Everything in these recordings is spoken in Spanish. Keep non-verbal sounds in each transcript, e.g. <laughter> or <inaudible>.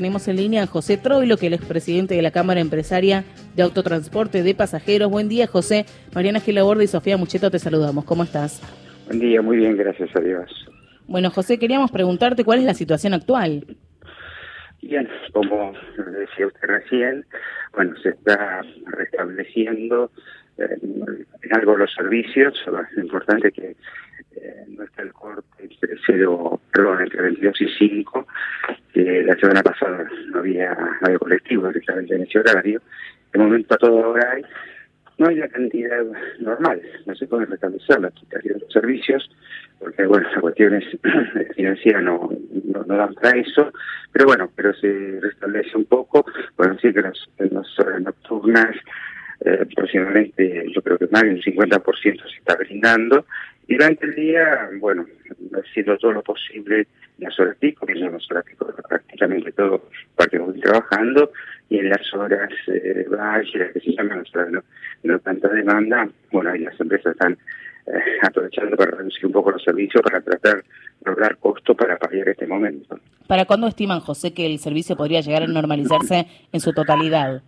Tenemos en línea a José Troilo, que él es presidente de la Cámara Empresaria de Autotransporte de Pasajeros. Buen día, José. Mariana Gilaborda y Sofía Mucheto te saludamos. ¿Cómo estás? Buen día, muy bien, gracias a Dios. Bueno, José, queríamos preguntarte cuál es la situación actual. Bien, como decía usted recién, bueno, se está restableciendo eh, en algo los servicios. Lo importante es que eh, no está el corte entre cero, perdón, entre 22 y 5 la semana pasada. No había, no colectivo directamente en ese horario. De momento a toda hora hay, no hay la cantidad normal, no se pueden restablecer las de los servicios, porque bueno, las cuestiones <clears throat> financieras no, no, dan para eso, pero bueno, pero se restablece un poco, bueno, sí que en las horas nocturnas eh, aproximadamente yo creo que más de un 50% se está brindando durante el día, bueno, haciendo todo lo posible las horas pico, que son las horas pico prácticamente todo para que voy trabajando, y en las horas eh, las que se llaman las horas no, tanta demanda, bueno, ahí las empresas están eh, aprovechando para reducir un poco los servicios para tratar de lograr costo para paliar este momento. ¿Para cuándo estiman, José, que el servicio podría llegar a normalizarse en su totalidad?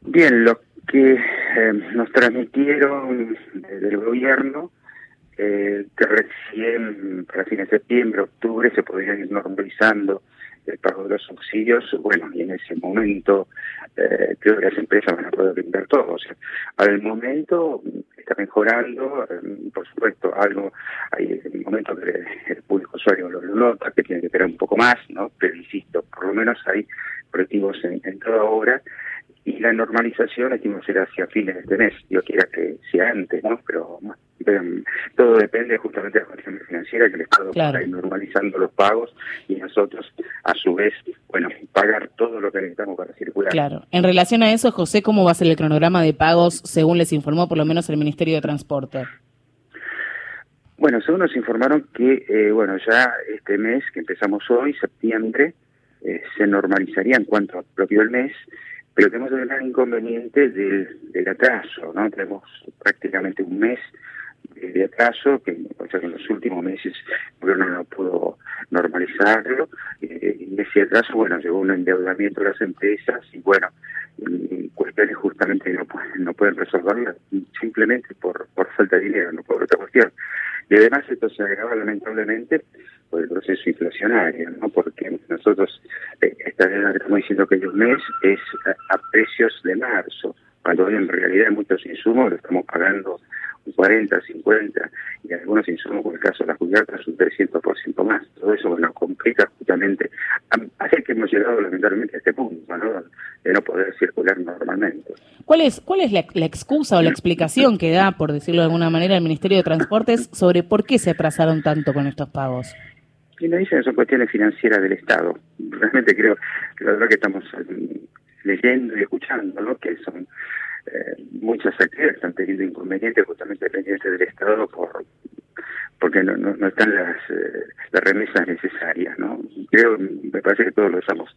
Bien, lo que eh, nos transmitieron del gobierno eh, que recién para fines de septiembre, octubre se podrían ir normalizando el pago de los subsidios, bueno, y en ese momento eh, creo que las empresas van a poder brindar todo. O sea, al momento está mejorando, eh, por supuesto, algo, hay un momento que el público usuario lo, nota, que tiene que esperar un poco más, ¿no? Pero insisto, por lo menos hay colectivos en, en toda hora y la normalización aquí no será hacia fines de este mes. Yo quiera que sea antes, ¿no? Pero todo depende justamente de la condición financiera que el Estado está normalizando los pagos y nosotros, a su vez, bueno, pagar todo lo que necesitamos para circular. Claro. En relación a eso, José, ¿cómo va a ser el cronograma de pagos según les informó por lo menos el Ministerio de Transporte? Bueno, según nos informaron que, eh, bueno, ya este mes que empezamos hoy, septiembre, eh, se normalizaría en cuanto a propio el mes, pero tenemos el gran inconveniente del, del atraso, ¿no? Tenemos prácticamente un mes de atraso, que, en los últimos meses el gobierno no pudo normalizarlo, eh, y ese atraso, bueno, llevó un endeudamiento de las empresas y, bueno, cuestiones justamente no pueden, no pueden resolverlas simplemente por, por falta de dinero, no por otra cuestión. Y además esto se agrava lamentablemente por el proceso inflacionario, ¿no? Porque nosotros, eh, esta deuda que estamos diciendo que un mes es a, precios de marzo, cuando en realidad muchos insumos lo estamos pagando 40, 50 y algunos insumos, por el caso de las cubiertas, un 300% más. Todo eso nos complica justamente, hace que hemos llegado lamentablemente a este punto, ¿no? De no poder circular normalmente. ¿Cuál es, cuál es la, excusa o la explicación que da, por decirlo de alguna manera, el Ministerio de Transportes sobre por qué se atrasaron tanto con estos pagos? Y nos dicen que son cuestiones financieras del Estado. Realmente creo que la verdad que estamos eh, leyendo y escuchando, ¿no? Que son muchas actividades están teniendo inconvenientes justamente dependientes del Estado por porque no, no, están las, eh, las remesas necesarias, ¿no? Creo, me parece que todos lo estamos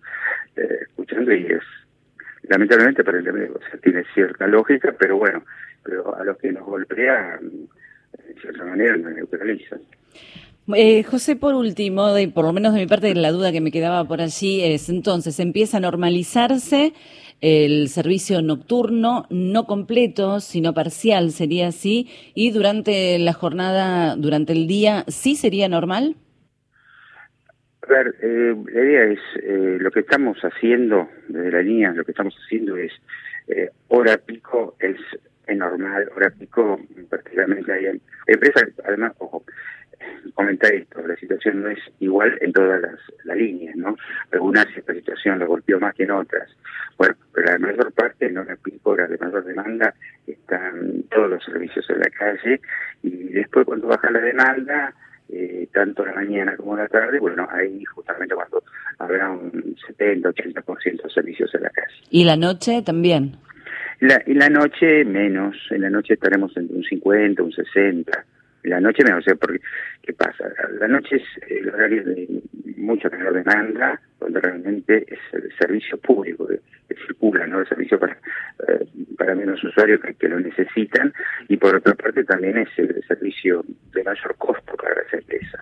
eh, escuchando y es, lamentablemente, aparentemente, o sea, tiene cierta lógica, pero bueno, pero a los que nos golpean, de cierta manera, nos neutralizan. Eh, José, por último, de, por lo menos de mi parte, la duda que me quedaba por allí es, entonces, empieza a normalizarse el servicio nocturno, no completo, sino parcial, sería así, y durante la jornada, durante el día, ¿sí sería normal? A ver, eh, la idea es, eh, lo que estamos haciendo desde la línea, lo que estamos haciendo es, eh, hora pico es, normal, hora pico prácticamente hay empresas, además, ojo, comentar esto, la situación no es igual en todas las, líneas, ¿no? Algunas esta situación la golpeó más que en otras. Bueno, pero la mayor parte, no la hora de mayor demanda, están todos los servicios en la calle y después cuando baja la demanda, eh, tanto la mañana como la tarde, bueno, ahí justamente cuando habrá un 70, 80% de servicios en la calle. ¿Y la noche también? La, y la noche menos, en la noche estaremos entre un 50, un 60 la noche me o sea, porque, ¿qué pasa? La noche es el horario de mucha menor demanda, donde realmente es el servicio público que, circula, ¿no? El servicio para, eh, para menos usuarios que, lo necesitan y por otra parte también es el servicio de mayor costo para las empresas.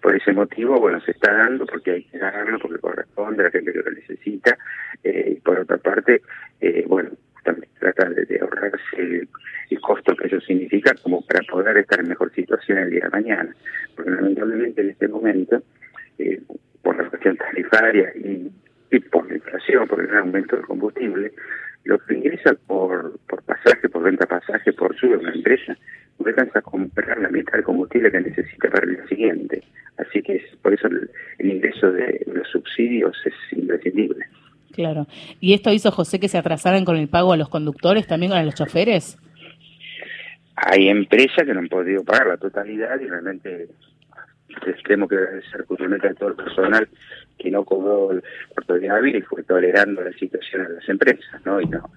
Por ese motivo, bueno, se está dando porque hay que darlo, porque corresponde a la que lo necesita eh, y por otra parte, eh, bueno, también trata de, ahorrarse el, costo que eso significa como para poder estar en mejor situación el día de mañana. Porque lamentablemente en este momento, eh, por la cuestión tarifaria y, por la inflación, por el aumento del combustible, lo que ingresa por, pasaje, por venta pasaje, por sube una empresa, no alcanza a comprar la mitad del combustible que necesita para el día siguiente. Así que por eso el, ingreso de los subsidios es imprescindible. Claro. ¿Y esto hizo, José, que se atrasaran con el pago a los conductores, también a los choferes? Hay empresas que no han podido pagar la totalidad y realmente tenemos que agradecer justamente a todo el personal que no cobró el cuarto de hábil y fue tolerando la situación de las empresas, ¿no? Y no,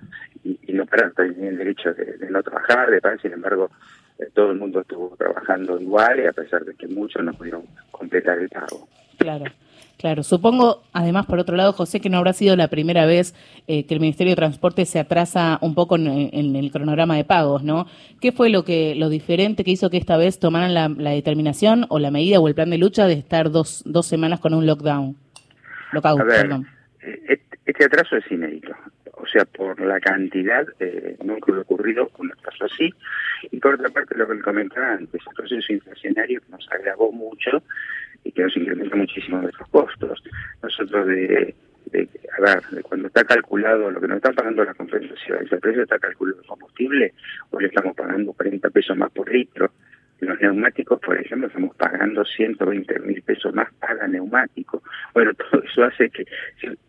y, no para también el derecho de, no trabajar, de pagar, sin embargo, eh, todo el mundo estuvo trabajando igual y a pesar de que muchos no pudieron completar el pago. Claro. Claro, supongo, además, por otro lado, José, que no habrá sido la primera vez eh, que el Ministerio de Transporte se atrasa un poco en, el cronograma de pagos, ¿no? ¿Qué fue lo que lo diferente que hizo que esta vez tomaran la, determinación o la medida o el plan de lucha de estar dos, dos semanas con un lockdown? Lockout, perdón. Eh, este atraso es inédito. O sea, por la cantidad, eh, nunca ha ocurrido un atraso así. Y por otra parte, lo que comentaba antes, el proceso inflacionario nos agravó mucho y que nos incrementa muchísimo nuestros costos. Nosotros de, de, a ver, cuando está calculado lo que nos están pagando las compensaciones, el precio está calculado el combustible, hoy le estamos pagando 40 pesos más por litro. Los neumáticos, por ejemplo, estamos pagando 120 mil pesos más cada neumático. Bueno, <laughs> todo eso hace que,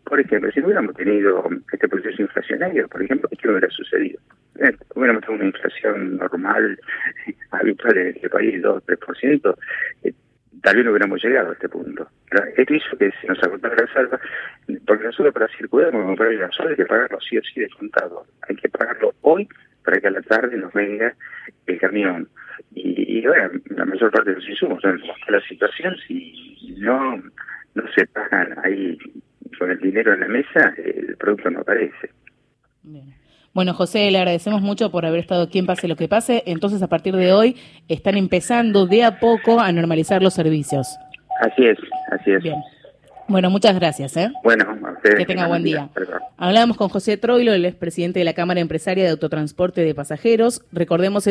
por ejemplo, si no hubiéramos tenido este proceso inflacionario, por ejemplo, ¿qué hubiera sucedido? Eh, hubiéramos tenido una inflación normal, <laughs> habitual en este país, 2 3%, eh, tal vez no hubiéramos llegado a este punto. Esto hizo que se nos agotara la salva, porque nosotros para circular, para comprar el gasol, hay que pagarlo sí o sí descontado. Hay que pagarlo hoy para que a la tarde nos venga el camión. Y, bueno, la mayor parte de los insumos, la situación, si no, no se pagan ahí con el dinero en la mesa, el producto no aparece. Bueno, José, le agradecemos mucho por haber estado aquí en Pase lo que pase. Entonces, a partir de hoy, están empezando de a poco a normalizar los servicios. Así es, así es. Bien. Bueno, muchas gracias. ¿eh? Bueno, que tenga buen día. Hablábamos con José Troilo, el expresidente de la Cámara Empresaria de Autotransporte de Pasajeros. Recordemos